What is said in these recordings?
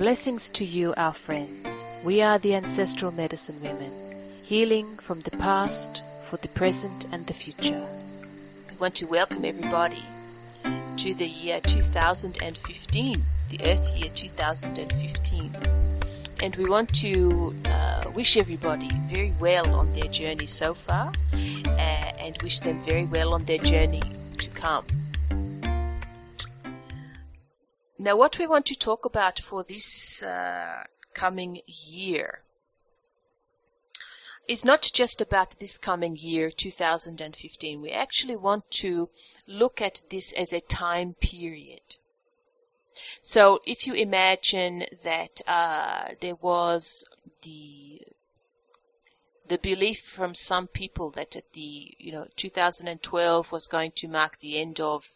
Blessings to you, our friends. We are the Ancestral Medicine Women, healing from the past, for the present, and the future. We want to welcome everybody to the year 2015, the Earth year 2015. And we want to uh, wish everybody very well on their journey so far uh, and wish them very well on their journey to come. Now, what we want to talk about for this uh, coming year is not just about this coming year, 2015. We actually want to look at this as a time period. So, if you imagine that uh, there was the the belief from some people that at the you know 2012 was going to mark the end of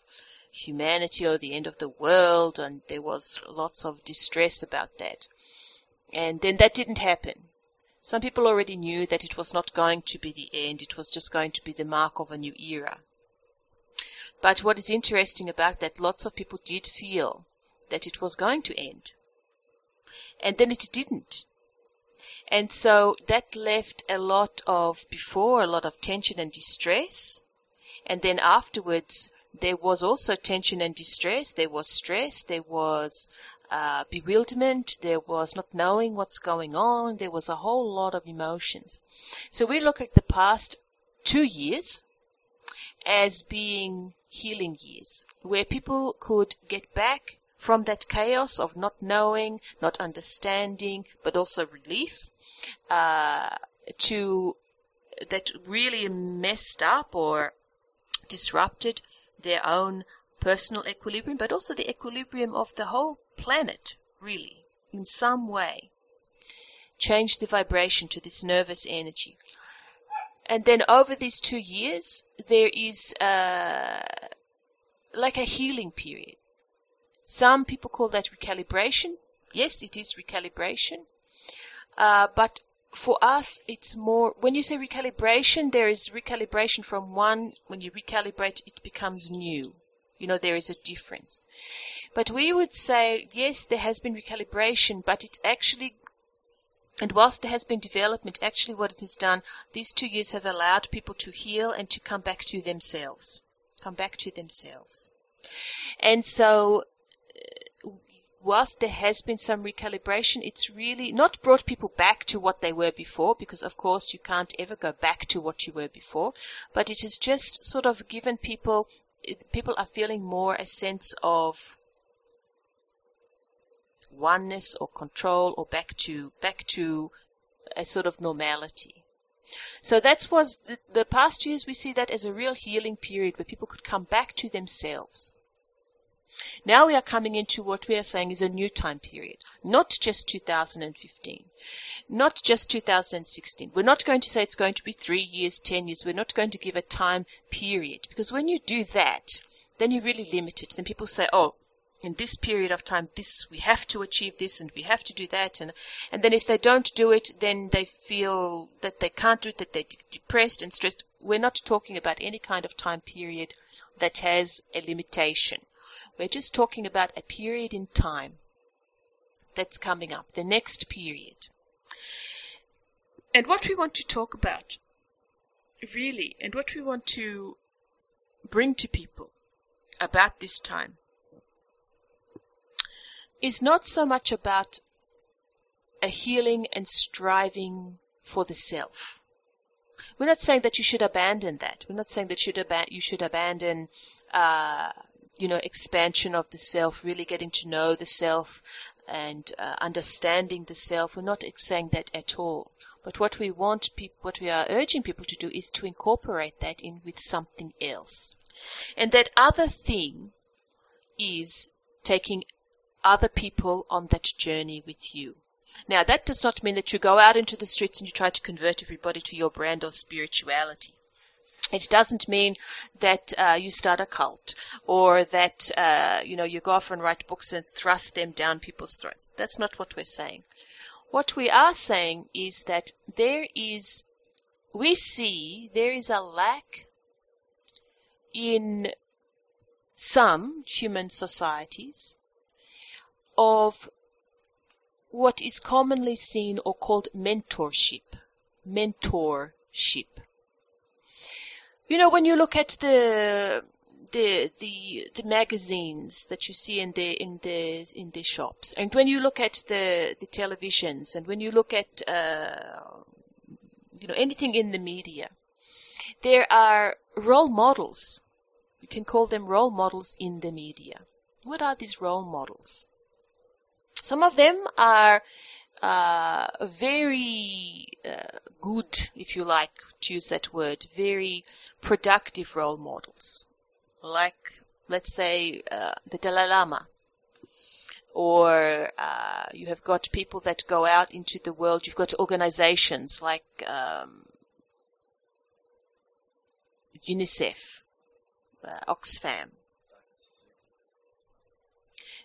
humanity or the end of the world, and there was lots of distress about that. And then that didn't happen. Some people already knew that it was not going to be the end, it was just going to be the mark of a new era. But what is interesting about that, lots of people did feel that it was going to end. And then it didn't. And so that left a lot of, before, a lot of tension and distress. And then afterwards, there was also tension and distress. There was stress. There was uh, bewilderment. There was not knowing what's going on. There was a whole lot of emotions. So we look at the past two years as being healing years, where people could get back from that chaos of not knowing, not understanding, but also relief, uh, to that really messed up or disrupted their own personal equilibrium, but also the equilibrium of the whole planet, really, in some way. Change the vibration to this nervous energy. And then over these two years, there is uh, like a healing period. Some people call that recalibration. Yes, it is recalibration. Uh, but for us, it's more, when you say recalibration, there is recalibration from one, when you recalibrate, it becomes new. You know, there is a difference. But we would say, yes, there has been recalibration, but it's actually, and whilst there has been development, actually what it has done, these two years have allowed people to heal and to come back to themselves. Come back to themselves. And so, whilst there has been some recalibration, it's really not brought people back to what they were before, because of course you can't ever go back to what you were before, but it has just sort of given people, people are feeling more a sense of oneness or control or back to, back to a sort of normality. So that was the, the past years we see that as a real healing period where people could come back to themselves. Now we are coming into what we are saying is a new time period, not just 2015, not just 2016. We're not going to say it's going to be three years, 10 years. We're not going to give a time period because when you do that, then you really limit it. Then people say, oh, in this period of time, this we have to achieve this and we have to do that, and and then if they don't do it, then they feel that they can't do it, that they're depressed and stressed. We're not talking about any kind of time period that has a limitation. We're just talking about a period in time that's coming up, the next period. And what we want to talk about, really, and what we want to bring to people about this time is not so much about a healing and striving for the self. We're not saying that you should abandon that. We're not saying that you should, ab- you should abandon uh, you know, expansion of the self, really getting to know the self and uh, understanding the self. We're not saying that at all. But what we want people, what we are urging people to do is to incorporate that in with something else. And that other thing is taking other people on that journey with you. Now that does not mean that you go out into the streets and you try to convert everybody to your brand of spirituality. It doesn't mean that uh, you start a cult or that uh, you know you go off and write books and thrust them down people's throats. That's not what we're saying. What we are saying is that there is, we see there is a lack in some human societies of what is commonly seen or called mentorship. Mentorship. You know, when you look at the the the the magazines that you see in the in the in the shops, and when you look at the the televisions, and when you look at uh, you know anything in the media, there are role models. You can call them role models in the media. What are these role models? Some of them are uh, very uh, good, if you like to use that word, very productive role models, like let's say uh, the Dalai Lama, or uh, you have got people that go out into the world. You've got organizations like um, UNICEF, uh, Oxfam.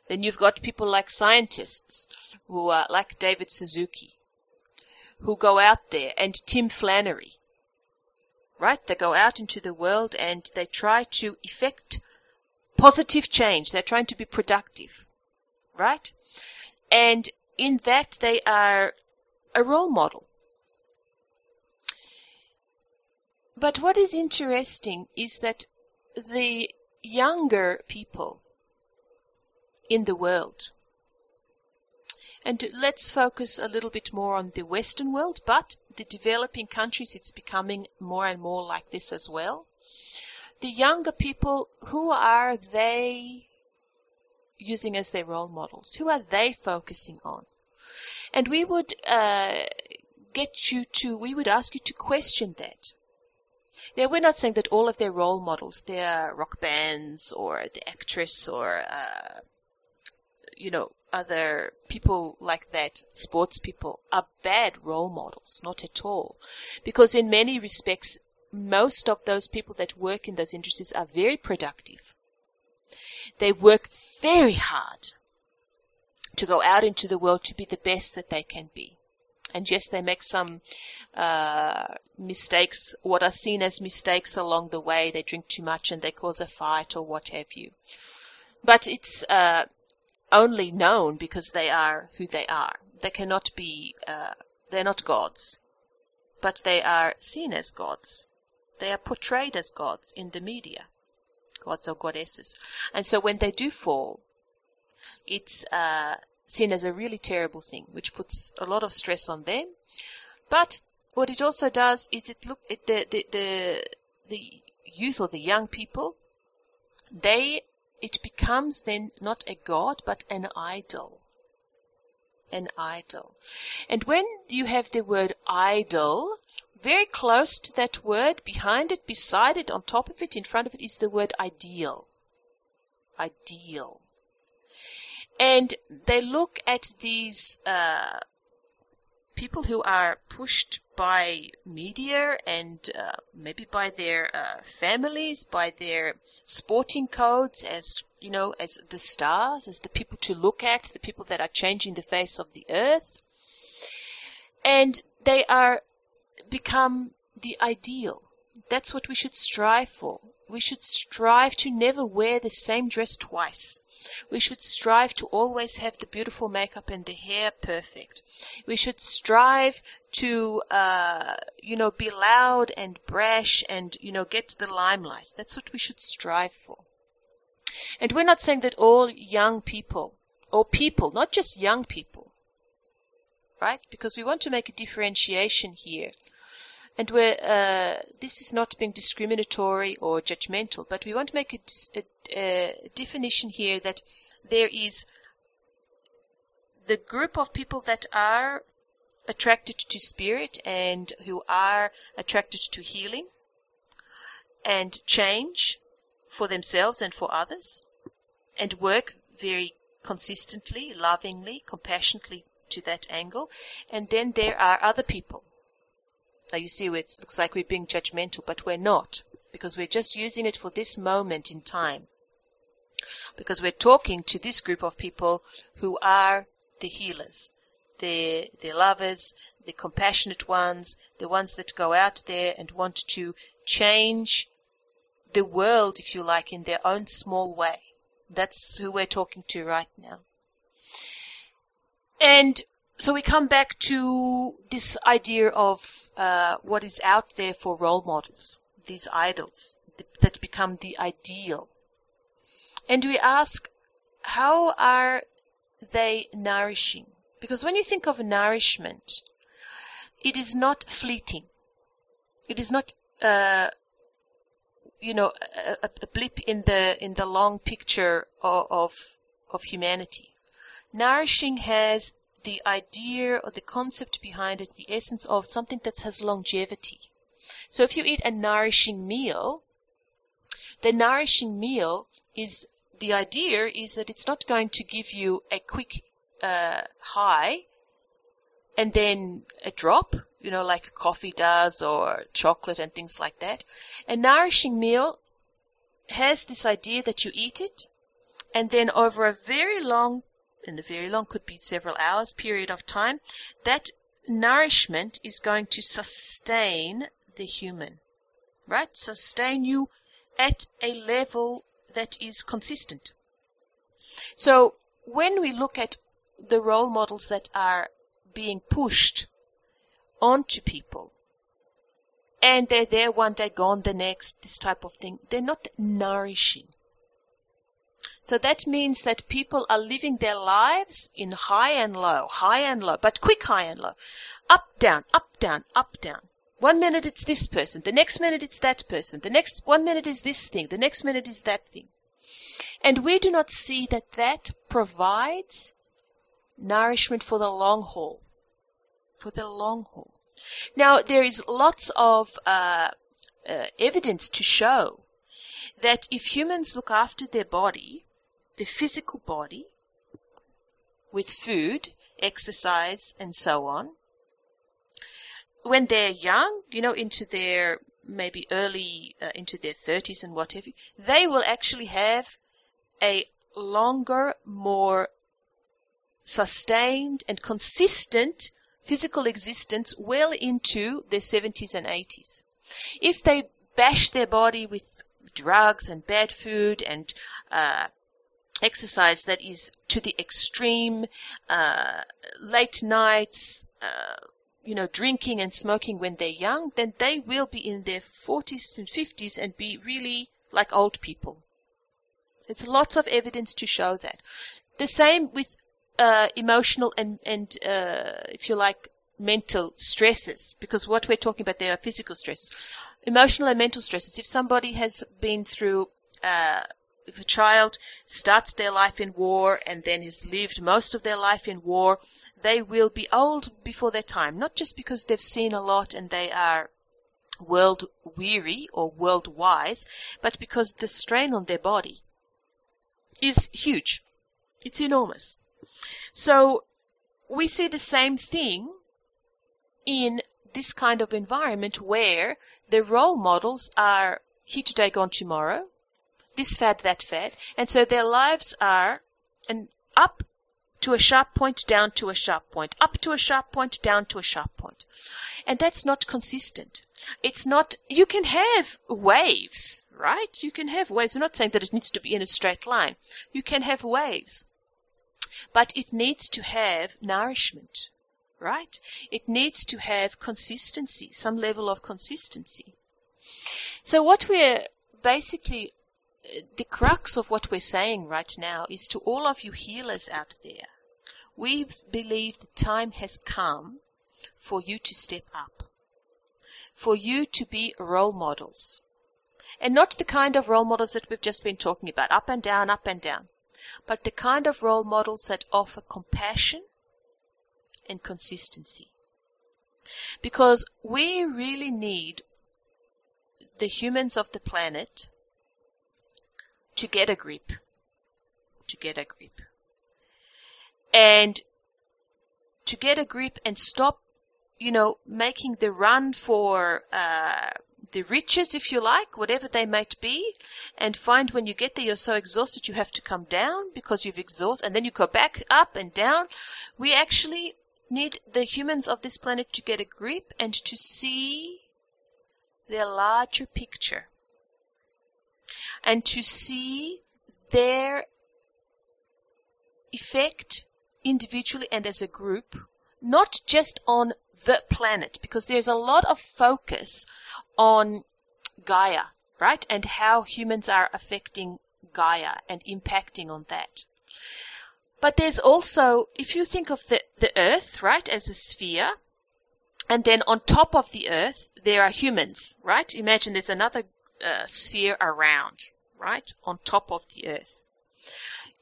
Then you've got people like scientists who are like David Suzuki, who go out there, and Tim Flannery. Right? They go out into the world and they try to effect positive change. They're trying to be productive. Right? And in that they are a role model. But what is interesting is that the younger people in the world and let's focus a little bit more on the Western world, but the developing countries, it's becoming more and more like this as well. The younger people, who are they using as their role models? Who are they focusing on? And we would uh, get you to, we would ask you to question that. Now, we're not saying that all of their role models, their rock bands or the actress or, uh, you know, other people like that, sports people, are bad role models. Not at all. Because in many respects, most of those people that work in those industries are very productive. They work very hard to go out into the world to be the best that they can be. And yes, they make some uh, mistakes, what are seen as mistakes along the way. They drink too much and they cause a fight or what have you. But it's uh, only known because they are who they are. They cannot be, uh, they're not gods, but they are seen as gods. They are portrayed as gods in the media, gods or goddesses. And so when they do fall, it's uh, seen as a really terrible thing, which puts a lot of stress on them. But what it also does is it look at the, the the the youth or the young people. They it becomes then not a god but an idol. An idol. And when you have the word idol, very close to that word, behind it, beside it, on top of it, in front of it is the word ideal. Ideal. And they look at these uh, people who are pushed by media and uh, maybe by their uh, families, by their sporting codes as, you know, as the stars, as the people to look at, the people that are changing the face of the earth. And they are become the ideal. That's what we should strive for. We should strive to never wear the same dress twice. We should strive to always have the beautiful makeup and the hair perfect. We should strive to, uh, you know, be loud and brash and, you know, get the limelight. That's what we should strive for. And we're not saying that all young people, or people, not just young people, right? Because we want to make a differentiation here and where uh, this is not being discriminatory or judgmental, but we want to make a, a, a definition here that there is the group of people that are attracted to spirit and who are attracted to healing and change for themselves and for others and work very consistently, lovingly, compassionately to that angle. And then there are other people now you see it looks like we're being judgmental, but we're not because we're just using it for this moment in time. Because we're talking to this group of people who are the healers, the, the lovers, the compassionate ones, the ones that go out there and want to change the world, if you like, in their own small way. That's who we're talking to right now. And so we come back to this idea of uh, what is out there for role models, these idols that become the ideal. And we ask, how are they nourishing? Because when you think of nourishment, it is not fleeting. It is not, uh, you know, a, a, blip in the in the long picture of, of of humanity. Nourishing has the idea or the concept behind it, the essence of something that has longevity. So if you eat a nourishing meal, the nourishing meal is the idea is that it's not going to give you a quick uh, high and then a drop, you know, like coffee does or chocolate and things like that. A nourishing meal has this idea that you eat it and then over a very long, and the very long could be several hours period of time, that nourishment is going to sustain the human, right? Sustain you at a level that is consistent. So when we look at the role models that are being pushed onto people, and they're there one day, gone the next, this type of thing, they're not nourishing. So that means that people are living their lives in high and low, high and low, but quick high and low. Up, down, up, down, up, down. One minute it's this person, the next minute it's that person, the next one minute is this thing, the next minute is that thing. And we do not see that that provides nourishment for the long haul. For the long haul. Now, there is lots of uh, uh, evidence to show that if humans look after their body, the physical body, with food, exercise, and so on, when they're young, you know, into their maybe early uh, into their 30s and whatever, they will actually have a longer, more sustained and consistent physical existence well into their 70s and 80s. If they bash their body with drugs and bad food and uh, exercise that is to the extreme, uh, late nights, uh, you know, drinking and smoking when they're young, then they will be in their 40s and 50s and be really like old people. There's lots of evidence to show that. The same with uh, emotional and, and uh, if you like, mental stresses, because what we're talking about there are physical stresses. Emotional and mental stresses. If somebody has been through uh, if a child starts their life in war and then has lived most of their life in war, they will be old before their time, not just because they've seen a lot and they are world weary or world wise, but because the strain on their body is huge. It's enormous. So we see the same thing in this kind of environment where the role models are here today, gone tomorrow, this fad, that fad, and so their lives are an up to a sharp point, down to a sharp point, up to a sharp point, down to a sharp point. And that's not consistent. It's not, you can have waves, right? You can have waves. I'm not saying that it needs to be in a straight line. You can have waves. But it needs to have nourishment, right? It needs to have consistency, some level of consistency. So what we're basically the crux of what we're saying right now is to all of you healers out there. We believe the time has come for you to step up, for you to be role models. And not the kind of role models that we've just been talking about, up and down, up and down, but the kind of role models that offer compassion and consistency. Because we really need the humans of the planet to get a grip. To get a grip. And to get a grip and stop, you know, making the run for uh, the riches, if you like, whatever they might be, and find when you get there you're so exhausted you have to come down because you've exhausted, and then you go back up and down. We actually need the humans of this planet to get a grip and to see their larger picture and to see their effect individually and as a group not just on the planet, because there's a lot of focus on Gaia, right? And how humans are affecting Gaia and impacting on that. But there's also, if you think of the, the earth, right, as a sphere, and then on top of the earth, there are humans, right? Imagine there's another uh, sphere around, right, on top of the earth.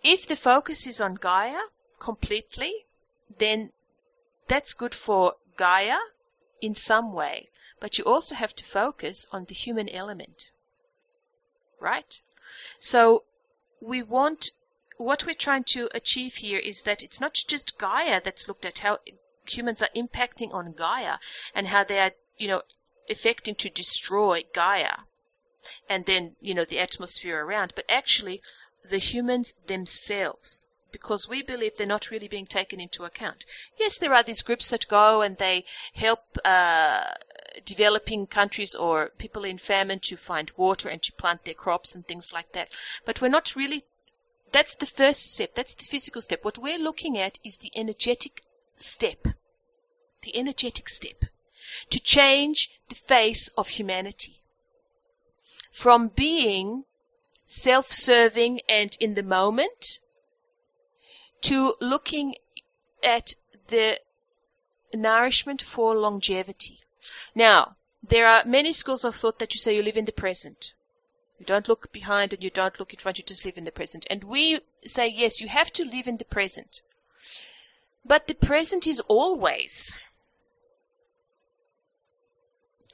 If the focus is on Gaia completely, then that's good for Gaia in some way. But you also have to focus on the human element, right? So we want what we're trying to achieve here is that it's not just Gaia that's looked at how humans are impacting on Gaia and how they are, you know, affecting to destroy Gaia and then, you know, the atmosphere around, but actually the humans themselves because we believe they're not really being taken into account. Yes, there are these groups that go and they help uh, developing countries or people in famine to find water and to plant their crops and things like that. But we're not really that's the first step. That's the physical step. What we're looking at is the energetic step. The energetic step. To change the face of humanity. From being self-serving and in the moment to looking at the nourishment for longevity. Now, there are many schools of thought that you say you live in the present. You don't look behind and you don't look in front, you just live in the present. And we say, yes, you have to live in the present. But the present is always.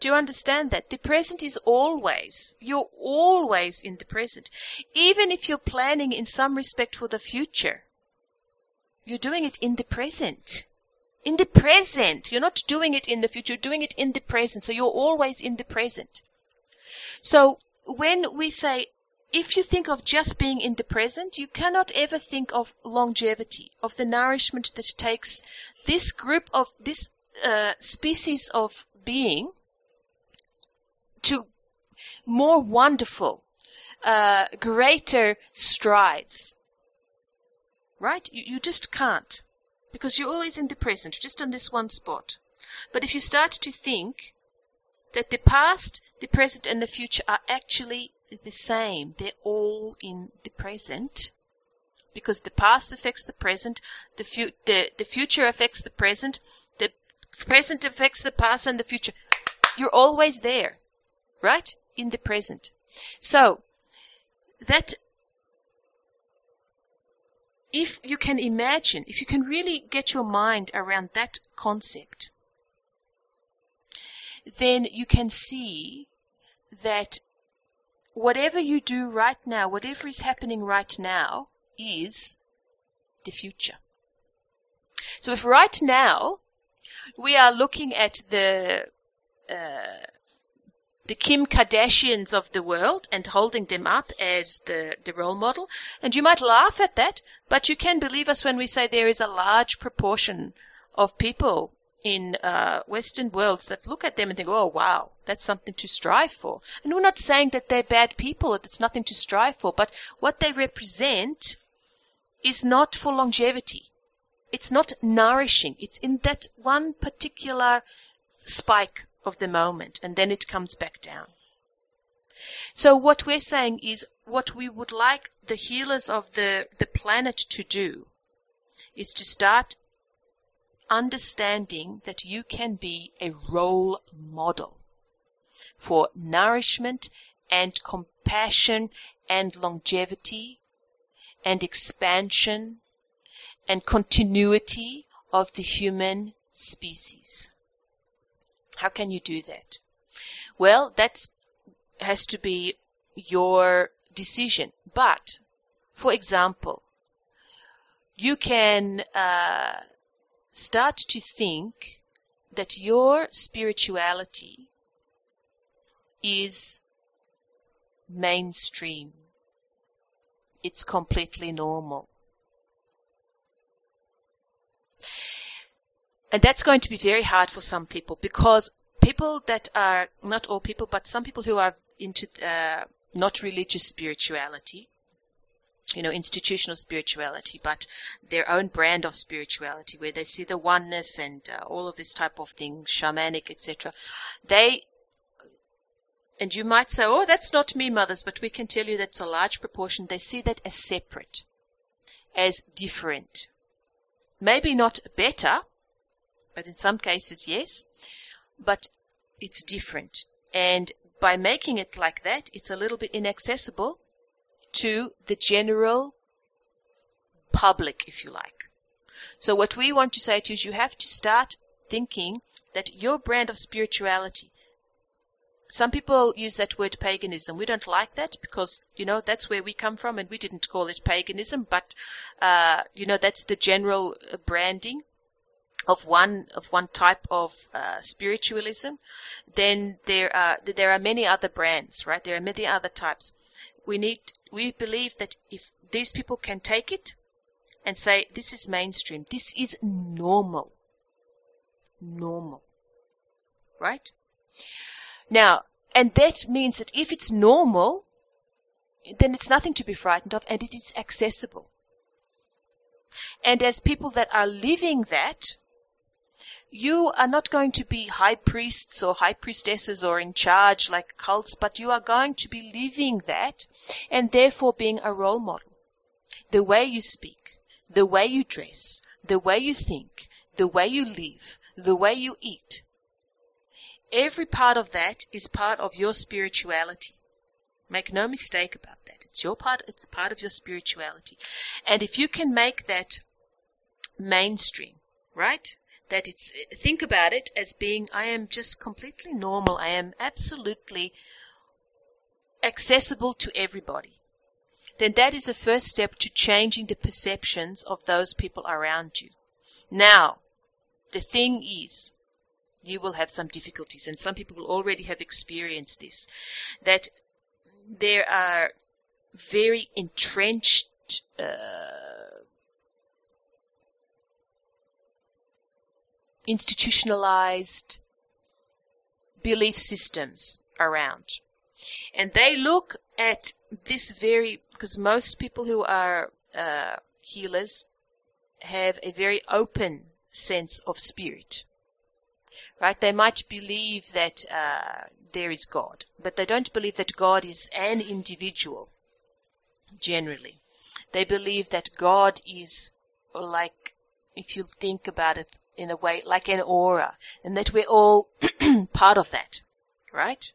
Do you understand that? The present is always. You're always in the present. Even if you're planning in some respect for the future, you're doing it in the present. In the present. You're not doing it in the future, you're doing it in the present. So you're always in the present. So when we say if you think of just being in the present, you cannot ever think of longevity, of the nourishment that takes this group of this uh, species of being to more wonderful, uh, greater strides. Right? You, you just can't. Because you're always in the present, just on this one spot. But if you start to think that the past, the present, and the future are actually the same. They're all in the present because the past affects the present, the, fu- the, the future affects the present, the present affects the past and the future. You're always there, right? In the present. So, that if you can imagine, if you can really get your mind around that concept, then you can see that whatever you do right now, whatever is happening right now, is the future. So if right now we are looking at the uh, the Kim Kardashians of the world and holding them up as the, the role model, and you might laugh at that, but you can believe us when we say there is a large proportion of people in uh, Western worlds that look at them and think, oh, wow, that's something to strive for. And we're not saying that they're bad people, that it's nothing to strive for, but what they represent is not for longevity. It's not nourishing. It's in that one particular spike of the moment, and then it comes back down. So what we're saying is what we would like the healers of the, the planet to do is to start understanding that you can be a role model for nourishment and compassion and longevity and expansion and continuity of the human species. How can you do that? Well, that has to be your decision. But, for example, you can uh, start to think that your spirituality is mainstream. It's completely normal. And that's going to be very hard for some people because people that are, not all people, but some people who are into uh, not religious spirituality, you know, institutional spirituality, but their own brand of spirituality, where they see the oneness and uh, all of this type of thing, shamanic, etc. They, and you might say, oh, that's not me, mothers, but we can tell you that's a large proportion. They see that as separate, as different. Maybe not better, but in some cases, yes, but it's different. And by making it like that, it's a little bit inaccessible to the general public, if you like. So what we want to say to you is you have to start thinking that your brand of spirituality, some people use that word paganism. We don't like that because, you know, that's where we come from and we didn't call it paganism, but, uh, you know, that's the general uh, branding of one of one type of uh, spiritualism, then there are there are many other brands, right? There are many other types. We need we believe that if these people can take it and say, this is mainstream, this is normal. Normal. Right? Now, and that means that if it's normal, then it's nothing to be frightened of and it is accessible. And as people that are living that, you are not going to be high priests or high priestesses or in charge like cults, but you are going to be living that and therefore being a role model. The way you speak, the way you dress, the way you think, the way you live, the way you eat. Every part of that is part of your spirituality. Make no mistake about that. It's your part, it's part of your spirituality. And if you can make that mainstream, right? That it's think about it as being I am just completely normal. I am absolutely accessible to everybody. Then that is the first step to changing the perceptions of those people around you. Now, the thing is, you will have some difficulties, and some people will already have experienced this, that there are very entrenched uh, institutionalized belief systems around. And they look at this very, because most people who are uh, healers have a very open sense of spirit. Right? They might believe that uh, there is God, but they don't believe that God is an individual, generally. They believe that God is like, if you think about it, in a way like an aura, and that we're all part of that, right?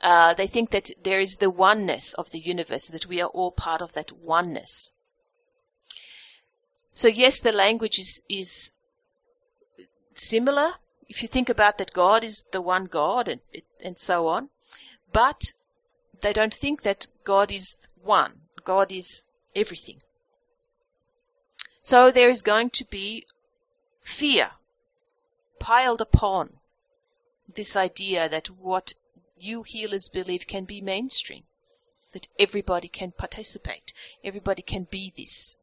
Uh, they think that there is the oneness of the universe, that we are all part of that oneness. So yes, the language is, is similar. If you think about that God is the one God and, and so on, but they don't think that God is one. God is everything. So there is going to be fear piled upon this idea that what you healers believe can be mainstream, that everybody can participate, everybody can be this.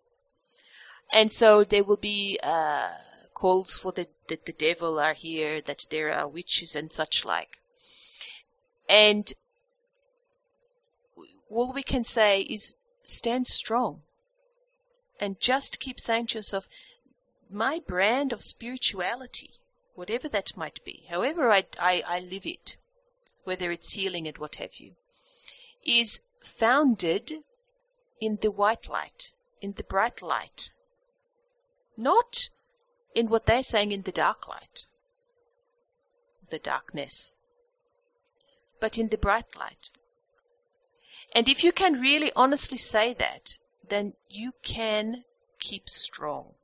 And so there will be uh, calls for the, that the devil are here, that there are witches and such like. And all we can say is stand strong and just keep saying to yourself, my brand of spirituality, whatever that might be, however I, I, I live it, whether it's healing and what have you, is founded in the white light, in the bright light, not in what they're saying in the dark light, the darkness, but in the bright light. And if you can really honestly say that, then you can keep strong.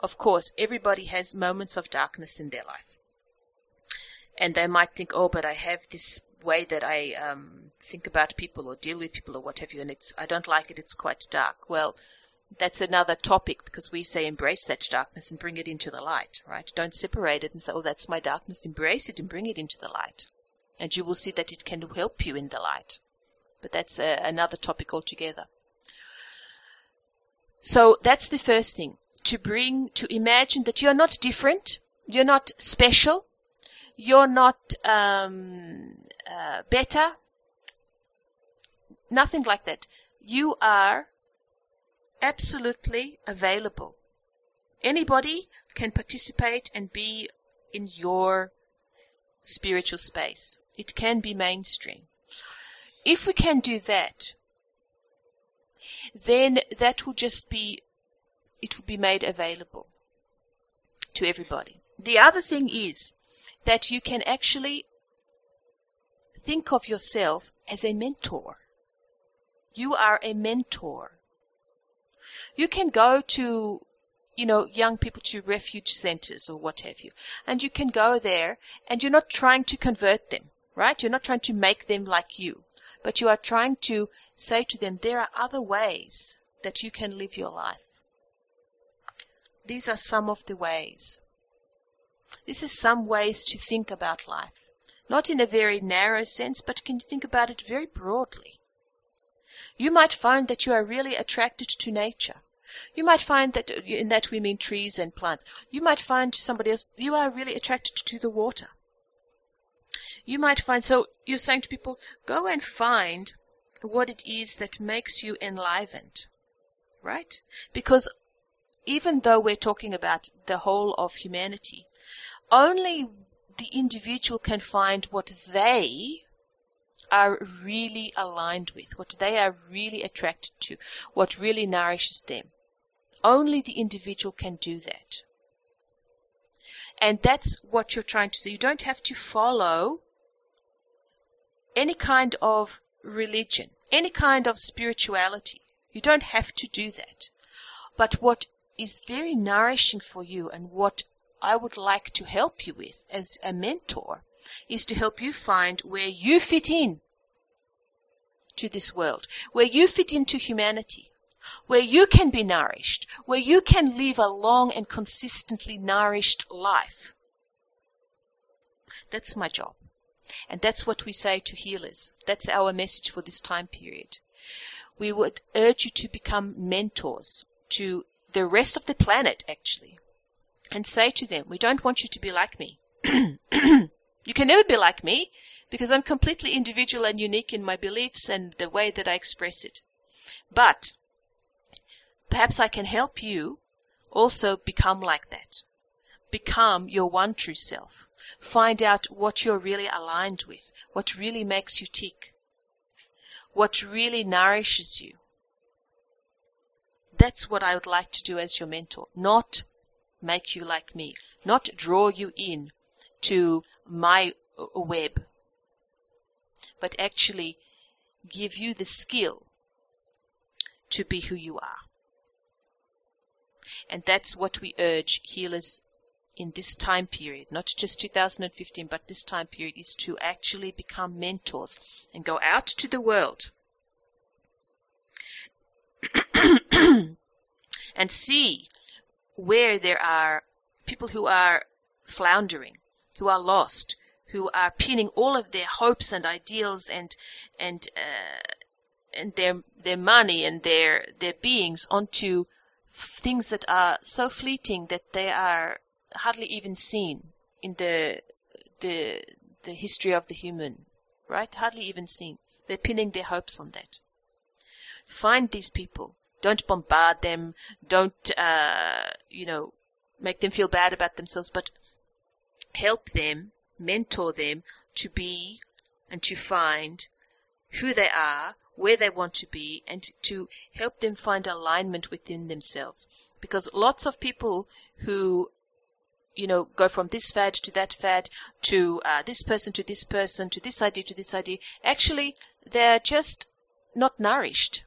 Of course, everybody has moments of darkness in their life. And they might think, oh, but I have this way that I um, think about people or deal with people or what have you, and it's I don't like it. It's quite dark. Well, that's another topic because we say embrace that darkness and bring it into the light, right? Don't separate it and say, oh, that's my darkness. Embrace it and bring it into the light, and you will see that it can help you in the light. But that's a, another topic altogether. So that's the first thing to bring, to imagine that you're not different, you're not special, you're not um, uh, better, nothing like that. You are absolutely available. Anybody can participate and be in your spiritual space. It can be mainstream. If we can do that, then that will just be, it will be made available to everybody. The other thing is that you can actually think of yourself as a mentor. You are a mentor. You can go to, you know, young people to refuge centers or what have you, and you can go there and you're not trying to convert them, right? You're not trying to make them like you, but you are trying to say to them, there are other ways that you can live your life. These are some of the ways. This is some ways to think about life. Not in a very narrow sense, but can you think about it very broadly? You might find that you are really attracted to nature. You might find that in that we mean trees and plants. You might find somebody else, you are really attracted to the water. You might find, so you're saying to people, go and find what it is that makes you enlivened. Right? Because even though we're talking about the whole of humanity, only the individual can find what they are really aligned with, what they are really attracted to, what really nourishes them. Only the individual can do that. And that's what you're trying to say. You don't have to follow any kind of religion, any kind of spirituality. You don't have to do that. But what is very nourishing for you and what I would like to help you with as a mentor is to help you find where you fit in to this world, where you fit into humanity, where you can be nourished, where you can live a long and consistently nourished life. That's my job. And that's what we say to healers. That's our message for this time period. We would urge you to become mentors to the rest of the planet, actually and say to them, we don't want you to be like me. you can never be like me because I'm completely individual and unique in my beliefs and the way that I express it. But perhaps I can help you also become like that. Become your one true self. Find out what you're really aligned with, what really makes you tick, what really nourishes you. That's what I would like to do as your mentor, not make you like me, not draw you in to my uh, web, but actually give you the skill to be who you are. And that's what we urge healers in this time period, not just 2015, but this time period, is to actually become mentors and go out to the world and see where there are people who are floundering, who are lost, who are pinning all of their hopes and ideals and and uh, and their their money and their their beings onto things that are so fleeting that they are hardly even seen in the the the history of the human, right? Hardly even seen. They're pinning their hopes on that. Find these people don't bombard them. Don't, uh, you know, make them feel bad about themselves, but help them, mentor them to be and to find who they are, where they want to be, and to help them find alignment within themselves. Because lots of people who you know, go from this fad to that fad to uh, this person to this person to this idea to this idea. Actually, they're just not nourished.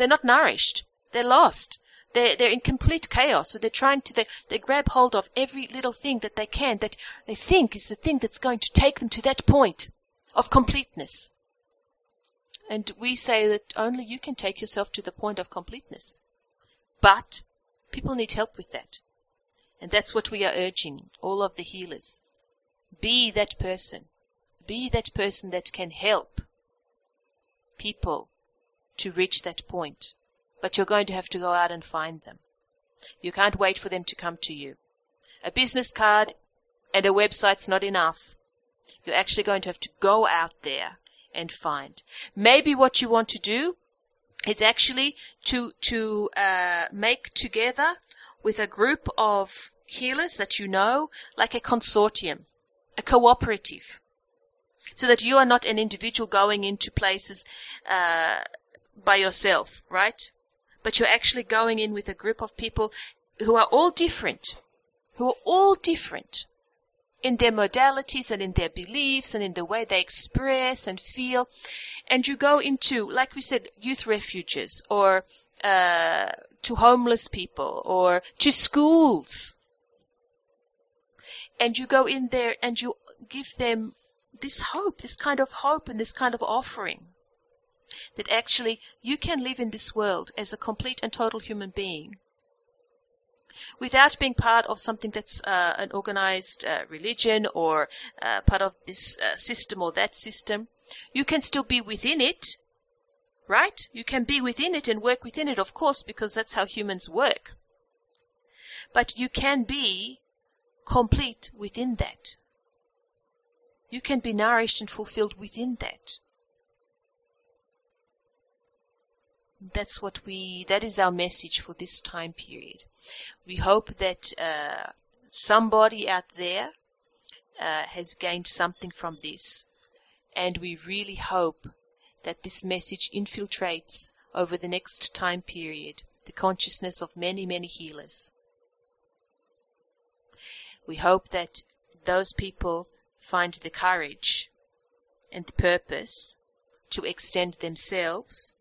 They're not nourished. They're lost. They're, they're in complete chaos. So they're trying to, they, they grab hold of every little thing that they can that they think is the thing that's going to take them to that point of completeness. And we say that only you can take yourself to the point of completeness. But people need help with that. And that's what we are urging all of the healers. Be that person. Be that person that can help people to reach that point. But you're going to have to go out and find them. You can't wait for them to come to you. A business card and a website's not enough. You're actually going to have to go out there and find. Maybe what you want to do is actually to to uh, make together with a group of healers that you know, like a consortium, a cooperative, so that you are not an individual going into places uh, by yourself, right? But you're actually going in with a group of people who are all different, who are all different in their modalities and in their beliefs and in the way they express and feel. And you go into, like we said, youth refuges or uh, to homeless people or to schools. And you go in there and you give them this hope, this kind of hope and this kind of offering that actually you can live in this world as a complete and total human being without being part of something that's uh, an organized uh, religion or uh, part of this uh, system or that system. You can still be within it, right? You can be within it and work within it, of course, because that's how humans work. But you can be complete within that. You can be nourished and fulfilled within that. That's what we, that is our message for this time period. We hope that uh, somebody out there uh, has gained something from this. And we really hope that this message infiltrates over the next time period the consciousness of many, many healers. We hope that those people find the courage and the purpose to extend themselves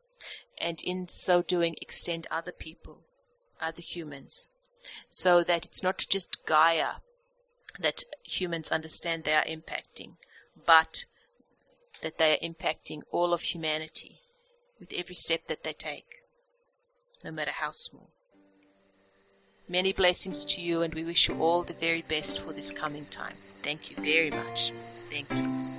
and in so doing extend other people, other humans, so that it's not just Gaia that humans understand they are impacting, but that they are impacting all of humanity with every step that they take, no matter how small. Many blessings to you, and we wish you all the very best for this coming time. Thank you very much. Thank you.